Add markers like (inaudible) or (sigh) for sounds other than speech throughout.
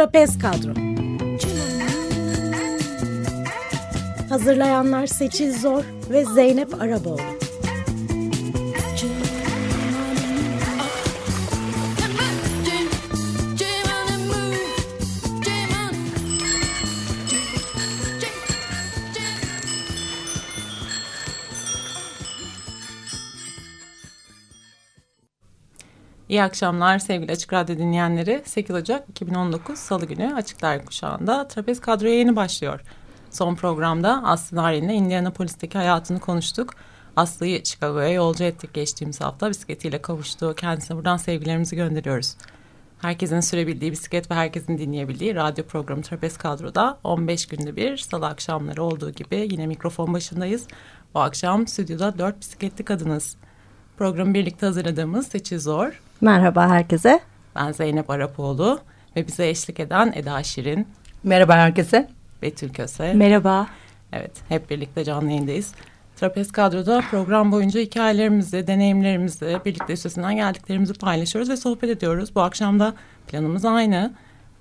Trapez Kadro. Hazırlayanlar Seçil Zor ve Zeynep Araboğlu İyi akşamlar sevgili Açık Radyo dinleyenleri. 8 Ocak 2019 Salı günü Açık Dergi kuşağında Trapez Kadroya yeni başlıyor. Son programda Aslı Narin'le Indianapolis'teki hayatını konuştuk. Aslı'yı Chicago'ya yolcu ettik geçtiğimiz hafta. Bisikletiyle kavuştu. Kendisine buradan sevgilerimizi gönderiyoruz. Herkesin sürebildiği bisiklet ve herkesin dinleyebildiği radyo programı Trapez Kadro'da 15 günde bir salı akşamları olduğu gibi yine mikrofon başındayız. Bu akşam stüdyoda dört bisikletli kadınız. Programı birlikte hazırladığımız Seçi Zor, Merhaba herkese. Ben Zeynep Arapoğlu ve bize eşlik eden Eda Şirin. Merhaba herkese. Betül Köse. Merhaba. Evet, hep birlikte canlı yayındayız. Trapez Kadro'da program boyunca hikayelerimizi, deneyimlerimizi, birlikte üstesinden geldiklerimizi paylaşıyoruz ve sohbet ediyoruz. Bu akşam da planımız aynı.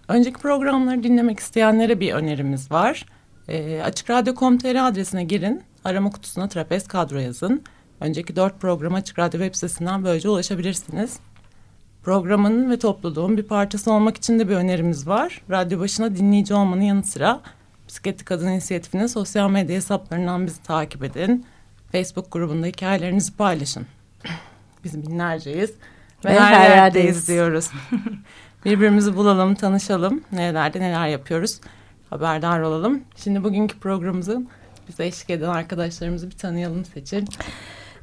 Önceki programları dinlemek isteyenlere bir önerimiz var. E, Açıkradyo.com.tr adresine girin, arama kutusuna Trapez Kadro yazın. Önceki dört programa Açık Radyo web sitesinden böylece ulaşabilirsiniz. Programın ve topluluğun bir parçası olmak için de bir önerimiz var. Radyo başına dinleyici olmanın yanı sıra Bisikletli Kadın İnisiyatifinin sosyal medya hesaplarından bizi takip edin. Facebook grubunda hikayelerinizi paylaşın. (clears throat) Biz binlerceyiz ve, ve her, her yerdeyiz, diyoruz. (laughs) Birbirimizi bulalım, tanışalım. Nelerde neler yapıyoruz. Haberdar olalım. Şimdi bugünkü programımızı bize eşlik eden arkadaşlarımızı bir tanıyalım Seçil.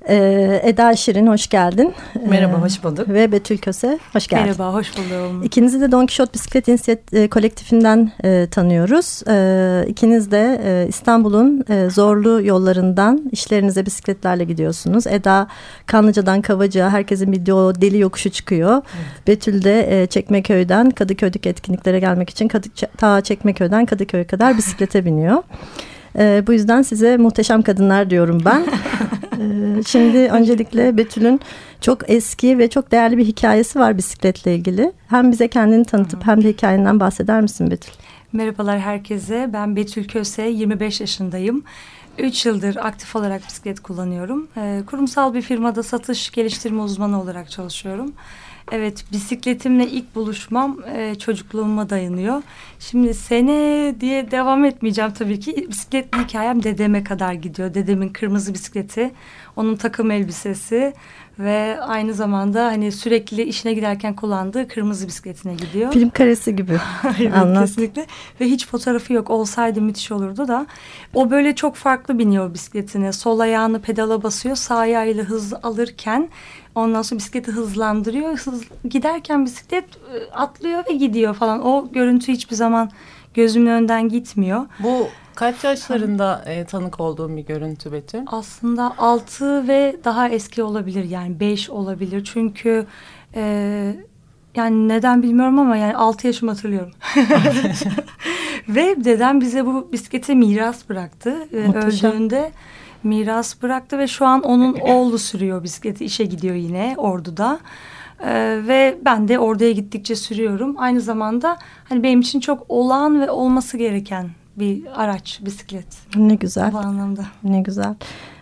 Ee, Eda Şirin hoş geldin. Merhaba, hoş bulduk. Ve Betül Köse, hoş geldin. Merhaba, hoş buldum. İkinizi de Don Quixote Bisiklet İnsiyat e, kolektifinden e, tanıyoruz. E, ikiniz de e, İstanbul'un e, zorlu yollarından işlerinize bisikletlerle gidiyorsunuz. Eda Kanlıca'dan Kavacı'ya herkesin bir o deli yokuşu çıkıyor. Evet. Betül de e, Çekmeköy'den Kadıköy'deki etkinliklere gelmek için Kadı, ta Çekmeköy'den Kadıköy'e kadar bisiklete biniyor. (laughs) E, bu yüzden size muhteşem kadınlar diyorum ben. (laughs) e, şimdi öncelikle Betül'ün çok eski ve çok değerli bir hikayesi var bisikletle ilgili. Hem bize kendini tanıtıp hem de hikayenden bahseder misin Betül? Merhabalar herkese. Ben Betül Köse, 25 yaşındayım. 3 yıldır aktif olarak bisiklet kullanıyorum. E, kurumsal bir firmada satış geliştirme uzmanı olarak çalışıyorum. Evet bisikletimle ilk buluşmam e, çocukluğuma dayanıyor. Şimdi sene diye devam etmeyeceğim tabii ki. Bisikletli hikayem dedeme kadar gidiyor. Dedemin kırmızı bisikleti, onun takım elbisesi ve aynı zamanda hani sürekli işine giderken kullandığı kırmızı bisikletine gidiyor. Film karesi gibi. (laughs) Anlat. Kesinlikle. Ve hiç fotoğrafı yok. Olsaydı müthiş olurdu da. O böyle çok farklı biniyor bisikletine. Sol ayağını pedala basıyor. Sağ ayağıyla hız alırken Ondan sonra bisikleti hızlandırıyor. Hız, giderken bisiklet e, atlıyor ve gidiyor falan. O görüntü hiçbir zaman gözümün önden gitmiyor. Bu kaç yaşlarında e, tanık olduğum bir görüntü Betül? Aslında altı ve daha eski olabilir. Yani beş olabilir. Çünkü e, yani neden bilmiyorum ama yani altı yaşımı hatırlıyorum. (laughs) (laughs) ve dedem bize bu bisikleti miras bıraktı. Muhteşem. Öldüğünde miras bıraktı ve şu an onun oğlu sürüyor bisikleti işe gidiyor yine orduda. Ee, ve ben de orduya gittikçe sürüyorum. Aynı zamanda hani benim için çok olağan ve olması gereken bir araç bisiklet. Ne güzel. Bu anlamda. Ne güzel.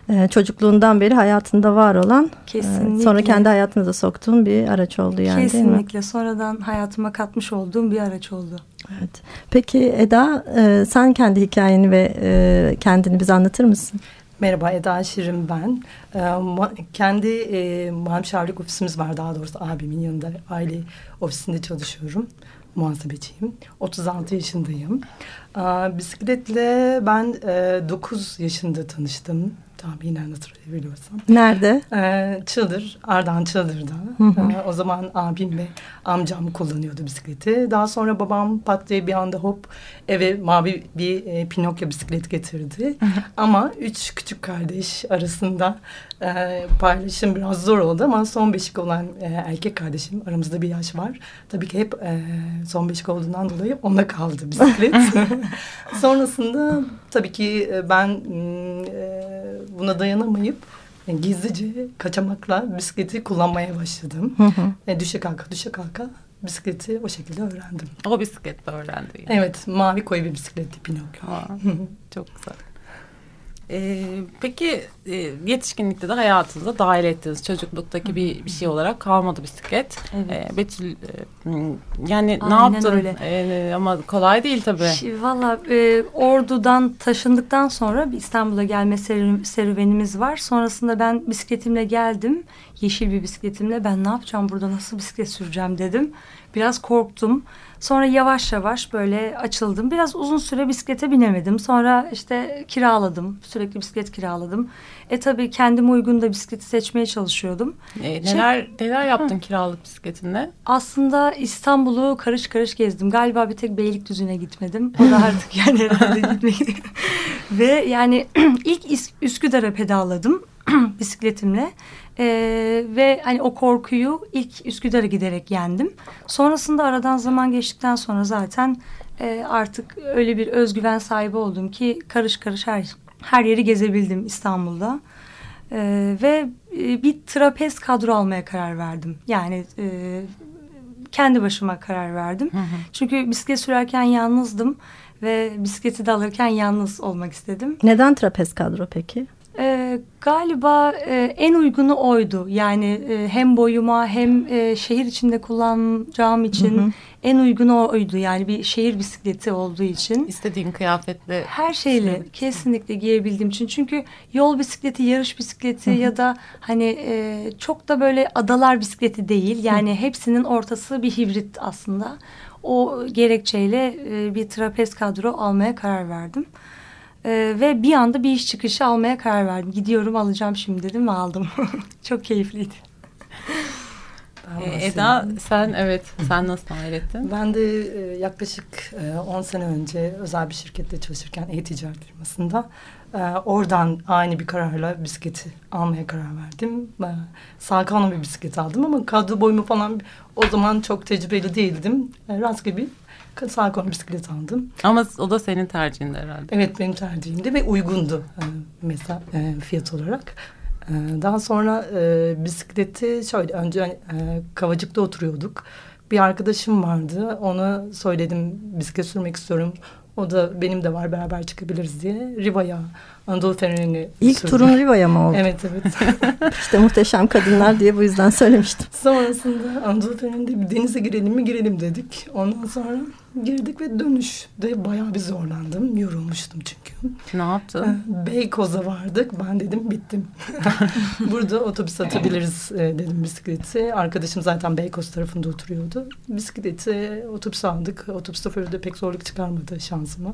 Ee, çocukluğundan beri hayatında var olan Kesinlikle. E, sonra kendi hayatına da soktuğun bir araç oldu yani Kesinlikle. Sonradan hayatıma katmış olduğum bir araç oldu. Evet. Peki Eda e, sen kendi hikayeni ve e, kendini bize anlatır mısın? Merhaba Eda Şirin ben. Ee, kendi e, muhemşerlik ofisimiz var daha doğrusu abimin yanında aile ofisinde çalışıyorum. Muhasebeciyim. 36 yaşındayım. Ee, bisikletle ben e, 9 yaşında tanıştım tahminen hatırlayabiliyorsam. Nerede? Ee, Çıldır, Ardahan Çıldır'da. Ee, o zaman abim ve amcam kullanıyordu bisikleti. Daha sonra babam pat diye bir anda hop eve mavi bir e, Pinokyo bisiklet getirdi. (laughs) ama üç küçük kardeş arasında e, paylaşım biraz zor oldu ama son beşik olan e, erkek kardeşim aramızda bir yaş var. Tabii ki hep e, son beşik olduğundan dolayı ona kaldı bisiklet. (laughs) Sonrasında tabii ki e, ben e, buna dayanamayıp gizlice kaçamakla bisikleti kullanmaya başladım. Hı hı. E, düşe kalka düşe kalka bisikleti o şekilde öğrendim. O bisiklette öğrendi. Yani. Evet, mavi koyu bir bisikletti Pinokyo. çok güzel. Ee, peki e, yetişkinlikte de hayatınıza dahil ettiğiniz çocukluktaki bir, bir şey olarak kalmadı bisiklet. Evet. Ee, Betül e, yani Aynen ne yaptın? öyle. Ee, ama kolay değil tabii. Valla e, Ordu'dan taşındıktan sonra bir İstanbul'a gelme serü- serüvenimiz var. Sonrasında ben bisikletimle geldim. Yeşil bir bisikletimle ben ne yapacağım burada nasıl bisiklet süreceğim dedim. Biraz korktum. Sonra yavaş yavaş böyle açıldım. Biraz uzun süre bisiklete binemedim. Sonra işte kiraladım. Sürekli bisiklet kiraladım. E tabii kendime uygun da bisikleti seçmeye çalışıyordum. Ee, neler neler yaptın kiralık bisikletinle? Aslında İstanbul'u karış karış gezdim. Galiba bir tek Beylikdüzü'ne gitmedim. O da artık yani (laughs) herhalde gitmek. (laughs) Ve yani (clears throat) ilk İs- Üsküdar'a pedalladım (clears throat) bisikletimle. Ee, ve hani o korkuyu ilk Üsküdar'a giderek yendim. Sonrasında aradan zaman geçtikten sonra zaten e, artık öyle bir özgüven sahibi oldum ki karış karış her her yeri gezebildim İstanbul'da. Ee, ve e, bir trapez kadro almaya karar verdim. Yani e, kendi başıma karar verdim. Çünkü bisiklet sürerken yalnızdım ve bisikleti de alırken yalnız olmak istedim. Neden trapez kadro peki? Ee, galiba e, en uygunu oydu. Yani e, hem boyuma hem e, şehir içinde kullanacağım için Hı hı. en uygunu oydu. Yani bir şehir bisikleti olduğu için. İstediğin kıyafetle Her şeyle kesinlikle giyebildiğim için. Çünkü yol bisikleti, yarış bisikleti ya da hani e, çok da böyle adalar bisikleti değil. Yani hepsinin ortası bir hibrit aslında. O gerekçeyle e, bir trapez kadro almaya karar verdim. E, ve bir anda bir iş çıkışı almaya karar verdim. Gidiyorum alacağım şimdi dedim ve aldım. (laughs) çok keyifliydi. Ee, bahsedeyim. Eda sen evet sen nasıl dahil ettin? Ben de e, yaklaşık e, 10 sene önce özel bir şirkette çalışırken e-ticaret firmasında e, oradan aynı bir kararla bisikleti almaya karar verdim. E, Salkanlı bir bisiklet aldım ama kadro boyumu falan o zaman çok tecrübeli değildim. E, rastgele bir Salkanlı bisiklet aldım. Ama o da senin tercihinde herhalde. Evet benim tercihimdi ve uygundu e, mesela e, fiyat olarak. E, daha sonra e, bisikleti şöyle önce e, Kavacık'ta oturuyorduk. Bir arkadaşım vardı. Ona söyledim bisiklet sürmek istiyorum. O da benim de var beraber çıkabiliriz diye. Riva'ya Anadolu Feneri'ni İlk turun Riva'ya mı oldu? Evet evet. (laughs) İşte muhteşem kadınlar diye bu yüzden söylemiştim. Sonrasında Anadolu Feneri'nde bir denize girelim mi girelim dedik. Ondan sonra girdik ve dönüşte bayağı bir zorlandım. Yorulmuştum çünkü. Ne yaptın? Beykoz'a vardık. Ben dedim bittim. (laughs) Burada otobüs atabiliriz e, dedim bisikleti. Arkadaşım zaten Beykoz tarafında oturuyordu. Bisikleti otobüs aldık. Otobüs şoförü de pek zorluk çıkarmadı şansıma.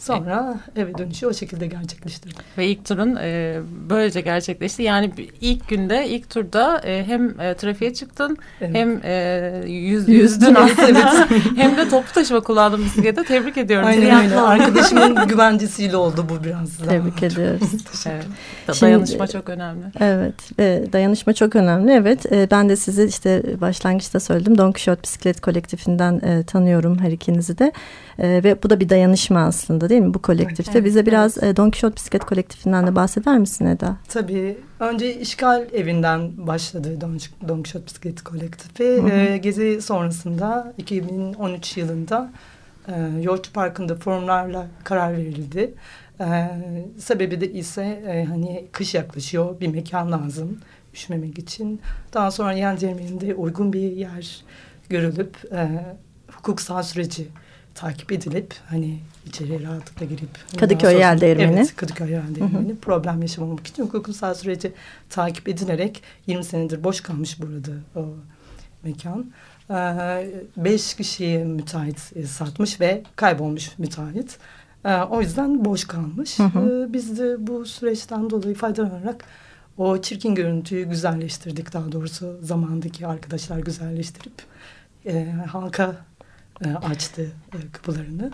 Sonra eve dönüşü o şekilde gerçekleştirdim. Ve ilk turun e, böylece gerçekleşti. Yani ilk günde, ilk turda e, hem e, trafiğe çıktın Evet. hem e, yüz, yüzdün aslında (laughs) hem de toplu taşıma kullandın bisiklete. Tebrik ediyorum. Aynen seni. öyle. Arkadaşımın güvencesiyle oldu bu biraz. Tebrik ediyoruz. Evet. Da- Şimdi- dayanışma çok önemli. Evet, e, dayanışma çok önemli. Evet, e, ben de sizi işte başlangıçta söyledim. Don Quixote Bisiklet Kolektifinden e, tanıyorum her ikinizi de. E, ve bu da bir dayanışma aslında değil mi bu kolektifte? Evet, Bize biraz e, Don Quixote Bisiklet Kolektifinden de bahseder misin Eda? Tabii. Önce işgal evinden başladı Don, Don Quixote Bisiklet Kolektifi. Hı hı. Ee, gezi sonrasında 2013 yılında e, Parkı'nda forumlarla karar verildi. E, sebebi de ise e, hani kış yaklaşıyor bir mekan lazım üşümemek için. Daha sonra Yendirme'nin uygun bir yer görülüp e, hukuksal süreci takip edilip hani içeriye rahatlıkla girip Kadıköy sonra- Yel Değirmeni. Evet Kadıköy Yel Değirmeni problem yaşamamak için hukuksal süreci takip edilerek 20 senedir boş kalmış burada o mekan. Ee, beş kişiye müteahhit e, satmış ve kaybolmuş müteahhit. Ee, o yüzden boş kalmış. Hı hı. Ee, biz de bu süreçten dolayı faydalanarak o çirkin görüntüyü güzelleştirdik. Daha doğrusu zamandaki arkadaşlar güzelleştirip e, halka açtı e, kapılarını.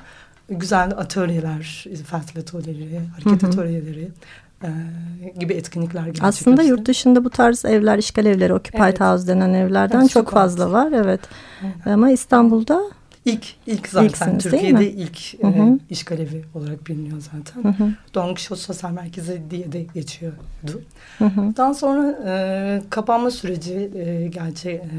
Güzel atölyeler, felsefe atölyeleri, hareket Hı hı. atölyeleri e, gibi etkinlikler gerçekleşti. Aslında yurt dışında bu tarz evler, işgal evleri, occupied Evet. house denen evlerden Evet, çok squat. fazla var. Evet. Aynen. Ama İstanbul'da İlk, ilk zaten İlksiniz, Türkiye'de ilk Hı hı. e, işgal evi olarak biliniyor zaten. Hı hı. Don Quixote Sosyal Merkezi diye de geçiyordu. Hı hı. Daha sonra e, kapanma süreci e, gerçi e,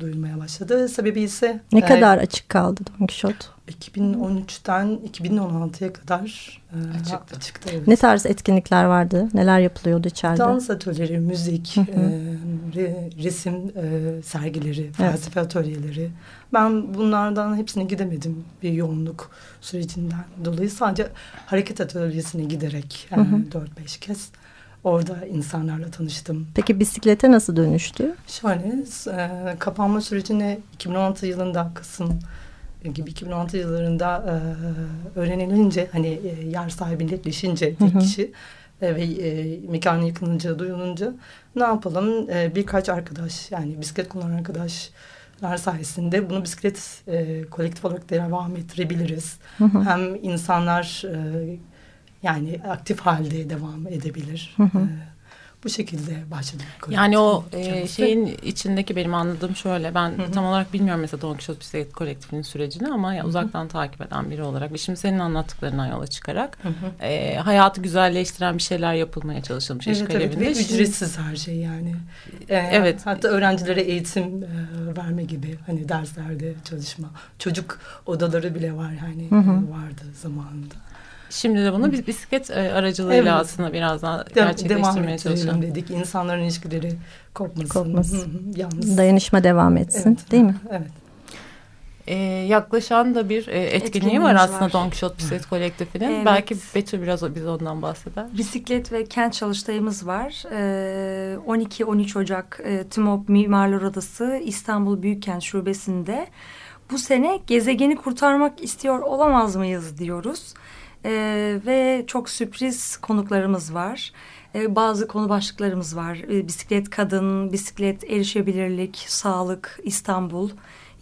duyulmaya başladı. Sebebi ise Ne e, kadar açık kaldı Don Quixote? 2013'ten 2016'ya kadar e, Açıktı. açıktı. evet. Ne tarz etkinlikler vardı? Neler yapılıyordu içeride? Dans atölyeleri, müzik, Hı hı. e, re- resim e, sergileri, felsefe atölyeleri. Ben bunlardan hepsine gidemedim bir yoğunluk sürecinden dolayı. Sadece hareket atölyesine giderek yani 4-5 kez orada insanlarla tanıştım. Peki bisiklete nasıl dönüştü? Şöyle e, kapanma sürecine 2016 yılında Kasım gibi 2016 yıllarında e, öğrenilince hani e, yer sahibi netleşince tek Hı hı. kişi e, ve e, mekanın yıkılınca duyulunca ne yapalım E, birkaç arkadaş yani bisiklet kullanan arkadaşlar sayesinde bunu bisiklet e, kolektif olarak devam ettirebiliriz. Hı hı. Hem insanlar e, yani aktif halde devam edebilir. Hı hı. E, bu şekilde başladı. Yani o e, şeyin içindeki benim anladığım şöyle ben Hı hı. tam olarak bilmiyorum mesela Don Quixote Bisiklet Kolektifinin sürecini ama ya uzaktan takip eden biri olarak ve şimdi senin anlattıklarından yola çıkarak e, hayatı güzelleştiren bir şeyler yapılmaya çalışılmış Evet, işgal evet ve evinde. Şimdi- ücretsiz her şey yani. Ee, Evet. Hatta öğrencilere eğitim e, verme gibi hani derslerde çalışma. Çocuk odaları bile var hani Hı hı. e, vardı zamanında. Şimdi de bunu biz bisiklet e, aracılığıyla Evet. aslında biraz daha De- gerçekleştirmeye çalışalım. dedik. İnsanların ilişkileri kopmasın. Kopmasın. Hı hı, Yalnız. Dayanışma devam etsin Evet. değil mi? Evet. E, yaklaşan da bir e, etkinliği Etkinliğimiz var aslında var. Don Quixote Bisiklet Kolektifinin. Evet. Belki Betül biraz o- bize ondan bahseder. Bisiklet ve kent çalıştayımız var. Ee, 12-13 Ocak e, TÜMOP Mimarlar Odası İstanbul Büyükkent Şubesi'nde bu sene gezegeni kurtarmak istiyor olamaz mıyız diyoruz. Ee, ve çok sürpriz konuklarımız var. Ee, bazı konu başlıklarımız var. Ee, bisiklet kadın, bisiklet erişebilirlik, sağlık, İstanbul,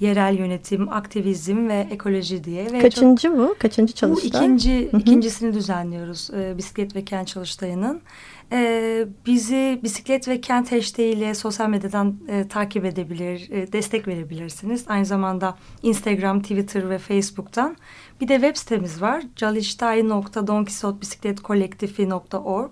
yerel yönetim, aktivizm ve ekoloji diye. Ve çok- Kaçıncı bu? Kaçıncı bu çalıştay? ikinci, Hı hı. ikincisini düzenliyoruz e, bisiklet ve kent çalıştayının. E, bizi bisiklet ve kent hashtag ile sosyal medyadan e, takip edebilir, e, destek verebilirsiniz. Aynı zamanda Instagram, Twitter ve Facebook'tan. Bir de web sitemiz var. calishtay.donkisotbisikletkolektifi.org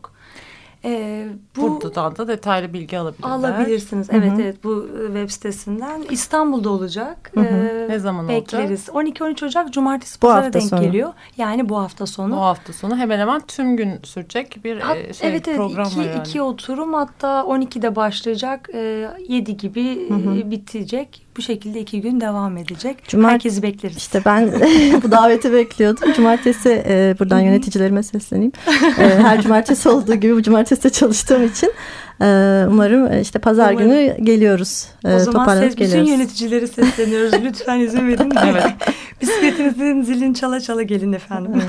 e, bu Buradan da detaylı bilgi alabilirler. alabilirsiniz. Hı hı. Evet evet bu e, web sitesinden. İstanbul'da olacak. Hı hı. E, Ne zaman olacak? Bekleriz. 12-13 Ocak Cumartesi Bu Pazara hafta denk sonu. geliyor. Yani bu hafta sonu. Bu hafta sonu hemen hemen tüm gün sürecek bir Hat- e, şey, evet evet program iki, var yani. iki oturum hatta 12'de başlayacak e, 7 gibi Hı hı. e, bitecek. Bu şekilde iki gün devam edecek. Cumart- Herkesi bekleriz. İşte ben (laughs) bu daveti bekliyordum. Cumartesi e, buradan yöneticilerime sesleneyim. E, her cumartesi olduğu gibi bu cumartesi de çalıştığım için e, umarım e, işte pazar Umarım. günü geliyoruz. E, o zaman ses, bütün yöneticileri sesleniyoruz. (laughs) Lütfen izin verin. evet. (laughs) Bisikletinizin zilini çala çala gelin efendim.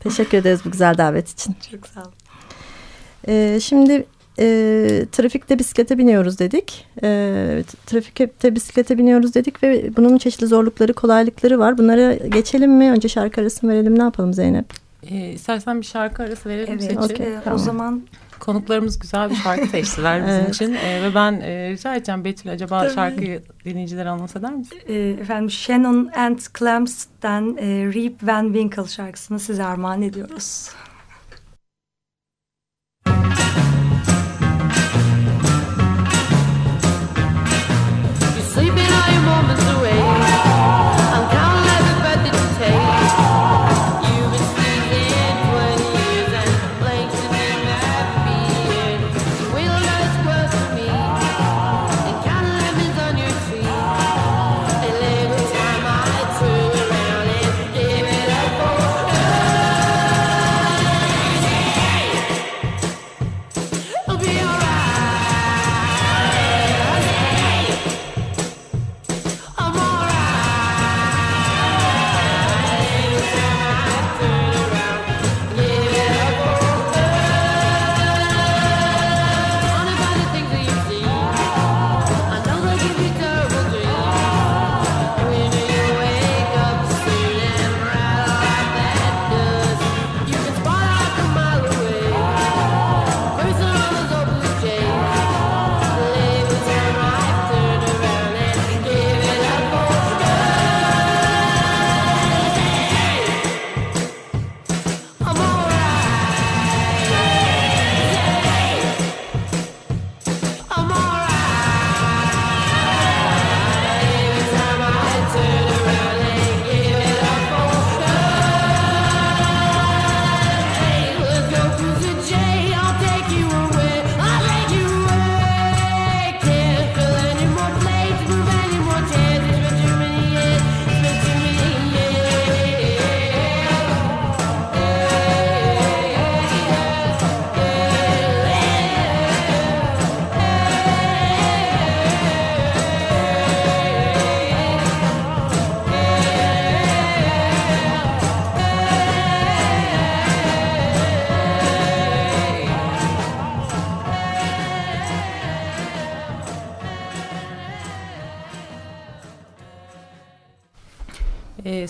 Teşekkür ederiz bu güzel davet için. Çok sağ olun. E, şimdi e, trafikte bisiklete biniyoruz dedik. E, trafikte bisiklete biniyoruz dedik ve bunun çeşitli zorlukları, kolaylıkları var. Bunlara geçelim mi? Önce şarkı arası verelim? Ne yapalım Zeynep? E, istersen bir şarkı arası verelim Evet. seçim. okey. e, O tamam. zaman Konuklarımız güzel bir şarkı seçtiler bizim Evet. için. E, ve ben e, rica edeceğim Betül acaba Tabii. şarkıyı dinleyicilere anons eder misin? e, efendim Shannon and Clams'ten e, Reap Van Winkle şarkısını size armağan ediyoruz.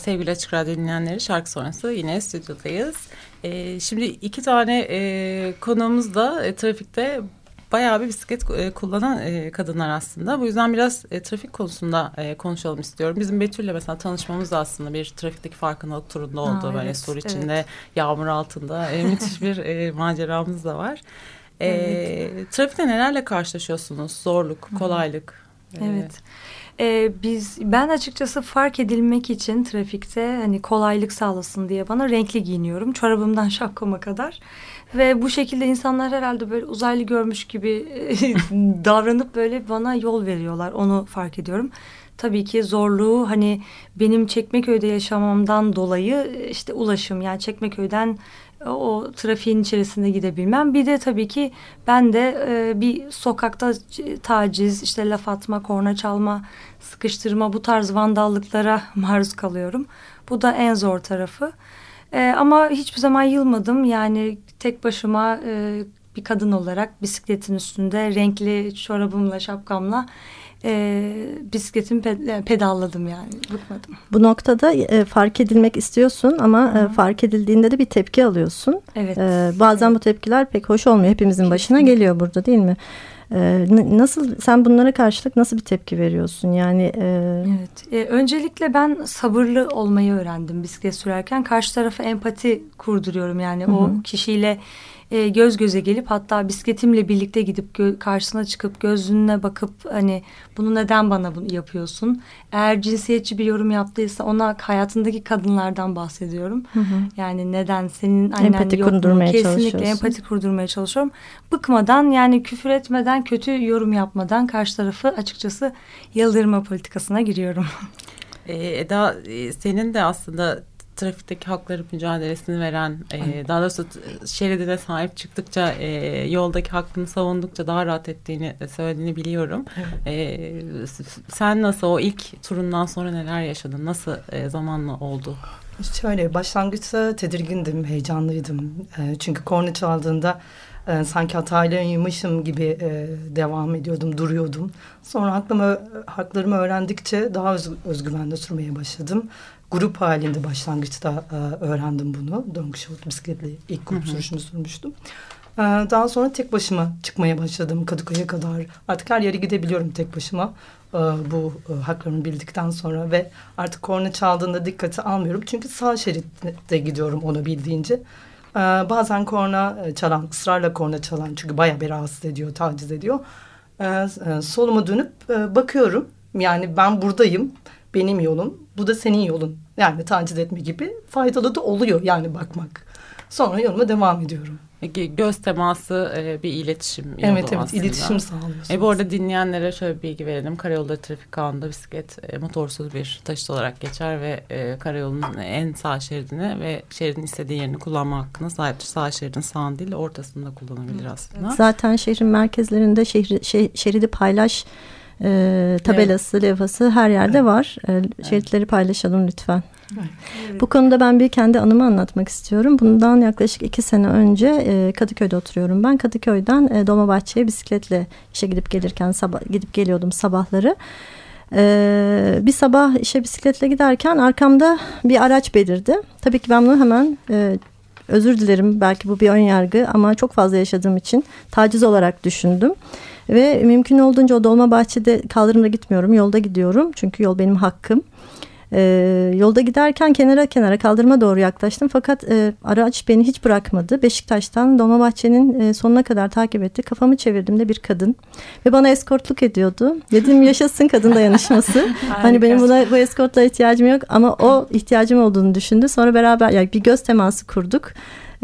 Sevgili Açık Radyo dinleyenleri şarkı sonrası yine stüdyodayız. Ee, şimdi iki tane e, konuğumuz da e, trafikte bayağı bir bisiklet e, kullanan e, kadınlar aslında. Bu yüzden biraz e, trafik konusunda e, konuşalım istiyorum. Bizim Betül'le mesela tanışmamız da aslında bir trafikteki farkındalık turunda oldu. Aa, Böyle evet, sur evet. içinde, yağmur altında e, müthiş bir e, maceramız da var. E, Trafikte nelerle karşılaşıyorsunuz? Zorluk, kolaylık? E, Evet. Ee, biz ben açıkçası fark edilmek için trafikte hani kolaylık sağlasın diye bana renkli giyiniyorum. Çorabımdan (laughs) şapkama kadar. Ve bu şekilde insanlar herhalde böyle uzaylı görmüş gibi (laughs) davranıp böyle bana yol veriyorlar. Onu fark ediyorum. Tabii ki zorluğu hani benim Çekmeköy'de yaşamamdan dolayı işte ulaşım yani Çekmeköy'den o trafiğin içerisinde gidebilmem. Bir de tabii ki ben de e, bir sokakta taciz, işte laf atma, korna çalma, sıkıştırma bu tarz vandallıklara (laughs) maruz kalıyorum. Bu da en zor tarafı. E, ama hiçbir zaman yılmadım. Yani tek başıma e, bir kadın olarak bisikletin üstünde renkli çorabımla, şapkamla e, bisikletimi pe- pedalladım yani. Bıkmadım. Bu noktada e, fark edilmek istiyorsun ama e, fark edildiğinde de bir tepki alıyorsun. Evet. E, bazen bu tepkiler pek hoş olmuyor. Hepimizin başına Kesinlikle. geliyor burada değil mi? E, nasıl sen bunlara karşılık nasıl bir tepki veriyorsun? Yani e, Evet. E, öncelikle ben sabırlı olmayı öğrendim bisiklet sürerken. Karşı tarafa empati kurduruyorum. Yani o kişiyle e, göz göze gelip hatta bisikletimle birlikte gidip gö- karşısına çıkıp gözüne bakıp hani bunu neden bana bunu yapıyorsun? Eğer cinsiyetçi bir yorum yaptıysa ona hayatındaki kadınlardan bahsediyorum. Yani neden senin annen Empati yok kurdurmaya Kesinlikle çalışıyorsun. empati kurdurmaya çalışıyorum. Bıkmadan yani küfür etmeden kötü yorum yapmadan karşı tarafı açıkçası yıldırma politikasına giriyorum. E, Eda e, senin de aslında trafikteki hakları mücadelesini veren, e, daha doğrusu şeridine sahip çıktıkça, e, yoldaki hakkını savundukça daha rahat ettiğini söylediğini biliyorum. E, sen nasıl o ilk turundan sonra neler yaşadın? Nasıl e, zamanla oldu? Şöyle başlangıçta tedirgindim, heyecanlıydım. E, çünkü korna çaldığında e, sanki hataylıymışım gibi e, devam ediyordum, duruyordum. Sonra haklarımı, haklarımı öğrendikçe daha öz, özgüvenle sürmeye başladım. Grup halinde başlangıçta e, öğrendim bunu. Donkshot bisikletle ilk grup sürüşümü sürmüştüm. E, daha sonra tek başıma çıkmaya başladım Kadıköy'e kadar. Artık her yere gidebiliyorum tek başıma. e, bu e, haklarımı bildikten sonra ve artık korna çaldığında dikkate almıyorum. Çünkü sağ şeritte gidiyorum onu bildiğince. E, bazen korna e, çalan, ısrarla korna çalan çünkü bayağı bir rahatsız ediyor, taciz ediyor. E, e, soluma dönüp e, bakıyorum. Yani ben buradayım, benim yolum, bu da senin yolun. Yani taciz etme gibi faydalı da oluyor yani bakmak. Sonra yoluma devam ediyorum. Peki göz teması e, bir iletişim yolu evet evet aslında. iletişim sağlıyorsunuz. E bu arada dinleyenlere şöyle bir bilgi verelim. Karayolları trafik kanununda bisiklet e, motorsuz bir taşıt olarak geçer ve e, karayolunun en sağ şeridini ve şeridin istediği yerini kullanma hakkına sahiptir. Sağ şeridin sağ değil ortasında kullanabilir aslında. zaten şehrin merkezlerinde şehri, şe- şeridi paylaş e, tabelası, levhası her yerde var. E, şeritleri paylaşalım lütfen. Bu konuda ben bir kendi anımı anlatmak istiyorum. Bundan yaklaşık iki sene önce e, Kadıköy'de oturuyorum. Ben Kadıköy'den e, Dolmabahçe'ye bisikletle işe gidip gelirken sabah gidip geliyordum sabahları. E, bir sabah işe bisikletle giderken arkamda bir araç belirdi. Tabii ki ben bunu hemen e, özür dilerim belki bu bir ön yargı ama çok fazla yaşadığım için taciz olarak düşündüm. Ve mümkün olduğunca o Dolmabahçe'de kaldırımda gitmiyorum yolda gidiyorum çünkü yol benim hakkım. Ee, yolda giderken kenara kenara kaldırıma doğru yaklaştım fakat e, araç beni hiç bırakmadı. Beşiktaş'tan Dolmabahçe'nin e, sonuna kadar takip etti. Kafamı çevirdiğimde bir kadın ve bana eskortluk ediyordu. Dedim yaşasın kadın dayanışması. (laughs) hani benim buna bu eskortla ihtiyacım yok ama o ihtiyacım olduğunu düşündü. Sonra beraber yani bir göz teması kurduk.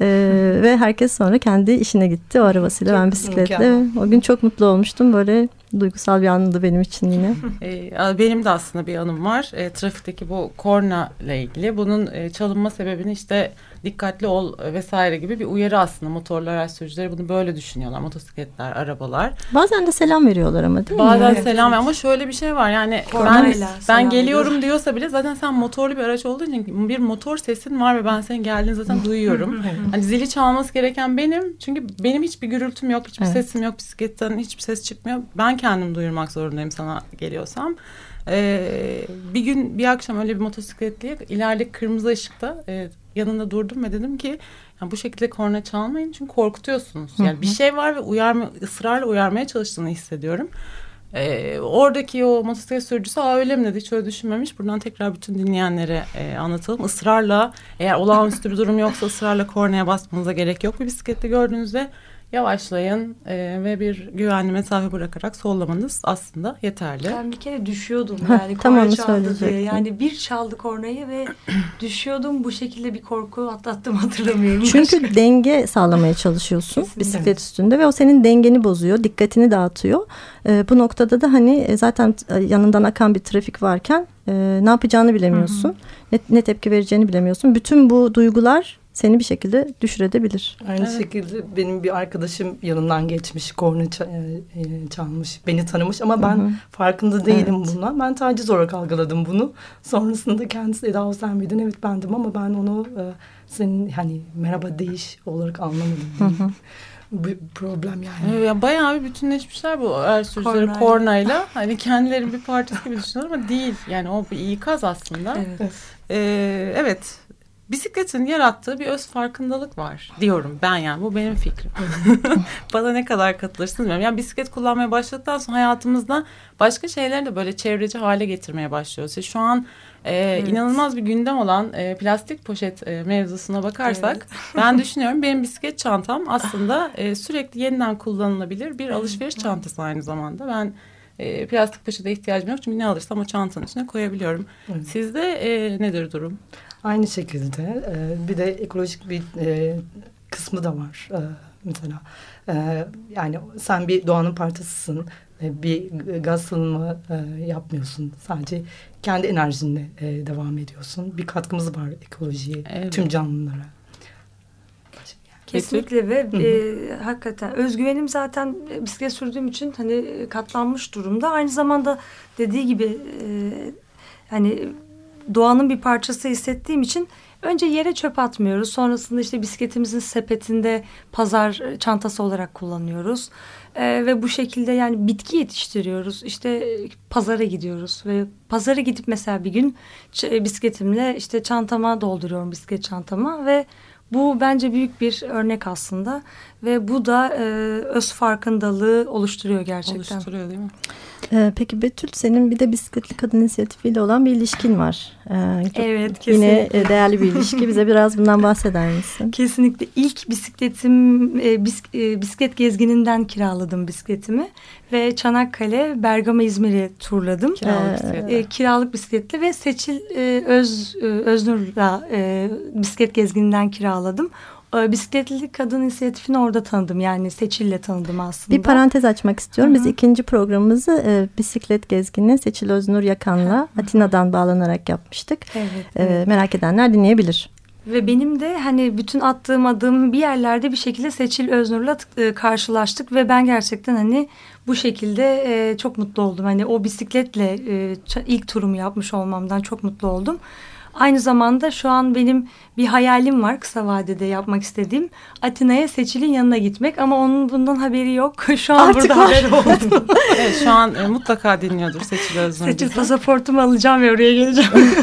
Ee, ve herkes sonra kendi işine gitti o arabasıyla Çok ben bisikletle. mükemmel. O gün çok mutlu olmuştum. Böyle duygusal bir andı benim için yine. (laughs) E, benim de aslında bir anım var. E, trafikteki bu korna ile ilgili. Bunun e, çalınma sebebini işte dikkatli ol vesaire gibi bir uyarı aslında. Motorlu araç sürücüleri bunu böyle düşünüyorlar. Motosikletler, arabalar. Bazen de selam veriyorlar ama değil mi? Bazen selam evet. ama şöyle bir şey var. Yani ben Kornayla ben selam geliyorum veriyor. diyorsa bile zaten sen motorlu bir araç olduğun için bir motor sesin var ve ben senin geldiğini zaten (laughs) duyuyorum. hani zili çalması gereken benim. Çünkü benim hiçbir gürültüm yok, hiçbir Evet. sesim yok. Bisikletten hiçbir ses çıkmıyor. Ben kendim duyurmak zorundayım sana geliyorsam. Ee, bir gün bir akşam öyle bir motosikletliye ileride kırmızı ışıkta e, yanında durdum ve dedim ki yani bu şekilde korna çalmayın çünkü korkutuyorsunuz. Yani bir şey var ve uyarma, ısrarla uyarmaya çalıştığını hissediyorum. Ee, oradaki o motosiklet sürücüsü Aa, öyle mi dedi hiç öyle düşünmemiş. Buradan tekrar bütün dinleyenlere e, anlatalım. Israrla eğer olağanüstü bir durum yoksa ısrarla kornaya basmanıza gerek yok. Bir bisiklette gördüğünüzde yavaşlayın e, ve bir güvenli mesafe bırakarak sollamanız aslında yeterli. Ben bir kere düşüyordum yani korna çaldı diye. Yani bir çaldı kornayı ve (clears throat) düşüyordum. Bu şekilde bir korku atlattım (laughs) hatırlamıyorum. Çünkü denge sağlamaya çalışıyorsun Kesinlikle. bisiklet üstünde ve o senin dengeni bozuyor, dikkatini dağıtıyor. Ee, bu noktada da hani e, zaten e, yanından akan bir trafik varken e, ne yapacağını bilemiyorsun. Ne, ne tepki vereceğini bilemiyorsun. Bütün bu duygular seni bir şekilde düşürebilir. Aynı Evet. şekilde benim bir arkadaşım yanından geçmiş, korna e, e, çalmış, beni tanımış ama ben Hı hı. farkında değilim Evet. bundan. Ben taciz olarak algıladım bunu. Sonrasında kendisi Eda o sen miydin? Evet bendim ama ben onu e, senin hani merhaba değiş olarak anlamadım. bir problem yani. Ya bayağı bir bütünleşmişler bu er Kornayla. kornayla. Hani kendileri bir parçası gibi düşünüyorlar ama değil. Yani o bir ikaz aslında. Evet. Ee, evet. Bisikletin yarattığı bir öz farkındalık var diyorum ben yani. Bu benim fikrim. (laughs) Bana ne kadar katılırsınız bilmiyorum. Yani bisiklet kullanmaya başladıktan sonra hayatımızda başka şeyleri de böyle çevreci hale getirmeye başlıyoruz. Şu an e, inanılmaz bir gündem olan e, plastik poşet e, mevzusuna bakarsak (laughs) ben düşünüyorum benim bisiklet çantam aslında e, sürekli yeniden kullanılabilir bir alışveriş çantası aynı zamanda. Ben e, plastik poşete ihtiyacım yok çünkü ne alırsam o çantanın içine koyabiliyorum. Evet. Sizde e, nedir durum? Aynı şekilde e, bir de ekolojik bir e, kısmı da var e, mesela. E, yani sen bir doğanın parçasısın. E, bir gaz salınımı e, yapmıyorsun. Sadece kendi enerjinle e, devam ediyorsun. Bir katkımız var ekolojiye, Evet. tüm canlılara. Kesinlikle ve Hı hı. e, hakikaten özgüvenim zaten e, bisiklet sürdüğüm için hani katlanmış durumda. Aynı zamanda dediği gibi e, hani doğanın bir parçası hissettiğim için önce yere çöp atmıyoruz. Sonrasında işte bisikletimizin sepetinde pazar e, çantası olarak kullanıyoruz. E, ve bu şekilde yani bitki yetiştiriyoruz. İşte e, pazara gidiyoruz ve pazara gidip mesela bir gün e, bisikletimle işte çantama dolduruyorum bisiklet çantama ve bu bence büyük bir örnek aslında ve bu da e, öz farkındalığı oluşturuyor gerçekten. Oluşturuyor değil mi? Ee, peki Betül senin bir de bisikletli kadın inisiyatifiyle olan bir ilişkin var. Ee, çok- Evet Yine kesinlikle. e, değerli bir ilişki. Bize biraz bundan bahseder misin? (laughs) Kesinlikle ilk bisikletim e, bis- e, bisiklet gezgininden kiraladım bisikletimi ve Çanakkale, Bergama, İzmir'i turladım. Kiralık Ee, bisiklet. E, kiralık bisikletle ve Seçil e, Öz e, Öznur'la e, bisiklet gezgininden kiraladım. E, bisikletli kadın inisiyatifini orada tanıdım. Yani Seçil'le tanıdım aslında. Bir parantez açmak istiyorum. Biz Hı hı. ikinci programımızı e, bisiklet gezgini Seçil Öznur Yakan'la Atina'dan bağlanarak yapmıştık. Evet, Ee, evet. merak edenler dinleyebilir. Ve benim de hani bütün attığım adım bir yerlerde bir şekilde Seçil Öznur'la e, karşılaştık ve ben gerçekten hani bu şekilde e, çok mutlu oldum. Hani o bisikletle e, ilk turumu yapmış olmamdan çok mutlu oldum. Aynı zamanda şu an benim bir hayalim var kısa vadede yapmak istediğim. Atina'ya Seçil'in yanına gitmek ama onun bundan haberi yok. (laughs) Şu an Artık burada var. haber oldu. (laughs) Evet şu an e, mutlaka dinliyordur Seçil Öznur Seçil bizi. pasaportumu alacağım ve oraya geleceğim. (laughs)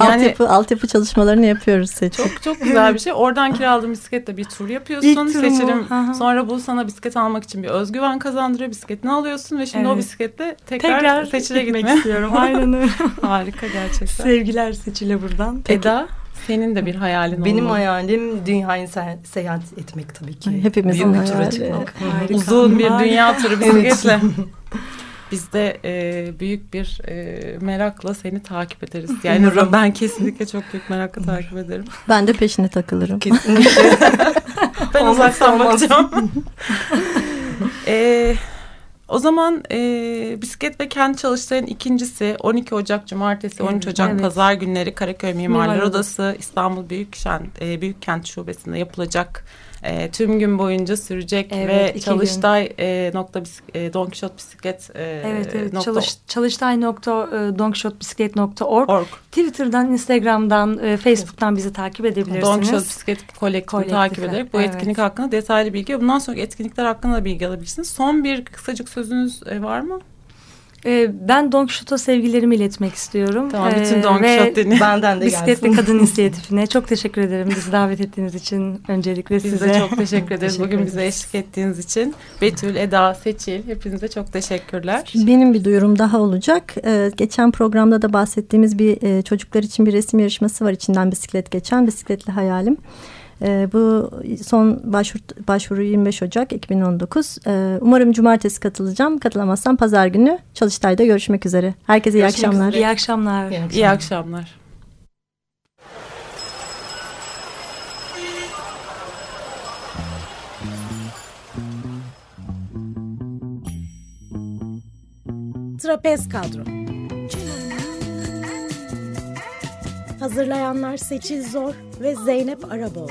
Yani- altyapı, altyapı çalışmalarını yapıyoruz Seçil. Çok çok güzel bir şey. Oradan kiraladığın bisikletle bir tur yapıyorsun. Seçilim. Sonra bu sana bisiklet almak için bir özgüven kazandırıyor. Bisikletini alıyorsun ve şimdi o Evet. bisikletle tekrar, Tekrar Seçil'e gitmek gitme. istiyorum. Aynen öyle. Harika gerçekten. Sevgiler Seçil'e buradan. Eda senin de bir hayalin Benim olmalı. hayalim dünyayı se- seyahat etmek tabii ki. Hepimizin Büyük hayali. çıkmak. Uzun bir dünya turu bisikletle. (laughs) Biz de e, büyük bir e, merakla seni takip ederiz. (laughs) Yani ben kesinlikle çok büyük merakla takip ederim. Ben de peşine takılırım. Kesinlikle. (laughs) Ben uzaktan bakacağım. e, o zaman e, bisiklet ve kendi çalıştığın ikincisi 12 Ocak Cumartesi, 13 Ocak Evet. Pazar günleri Karaköy Mimarlar Mimar Odası İstanbul Büyükkent, e, Büyükkent Şubesi'nde yapılacak e, tüm gün boyunca sürecek Evet, ve Çalıştay e, nokta e, Don Quixote bisiklet e, Evet evet nokta Çalış, çalıştay.donkshotbisiklet.org org. Twitter'dan, Instagram'dan, e, Facebook'tan bizi takip edebilirsiniz. Don Quixote bisiklet kolektifini Kolektifi, takip ederek bu evet. etkinlik hakkında detaylı bilgi bundan sonraki etkinlikler hakkında da bilgi alabilirsiniz. Son bir kısacık sözünüz e, var mı? Ee, ben Don Quixote'a sevgilerimi iletmek istiyorum. Tamam bütün Ee, Don ve Quixote dinle. (laughs) Benden de Bisikletli gelsin. Kadın İnisiyatifine çok teşekkür ederim. Bizi davet ettiğiniz için öncelikle Biz size. de çok teşekkür ederiz Teşekkür bugün bize eşlik ettiğiniz için. Betül, Eda, Seçil hepinize çok teşekkürler. Benim bir duyurum daha olacak. Ee, geçen programda da bahsettiğimiz bir e, çocuklar için bir resim yarışması var içinden bisiklet geçen bisikletli hayalim. Ee, bu son başvuru, başvuru 25 Ocak 2019. Ee, umarım cumartesi katılacağım. Katılamazsam pazar günü Çalıştay'da görüşmek üzere. Herkese iyi Görüşmek akşamlar. üzere. İyi akşamlar. İyi İyi akşamlar. Trapez Kadro Hazırlayanlar Seçil Zor ve Zeynep Araboğlu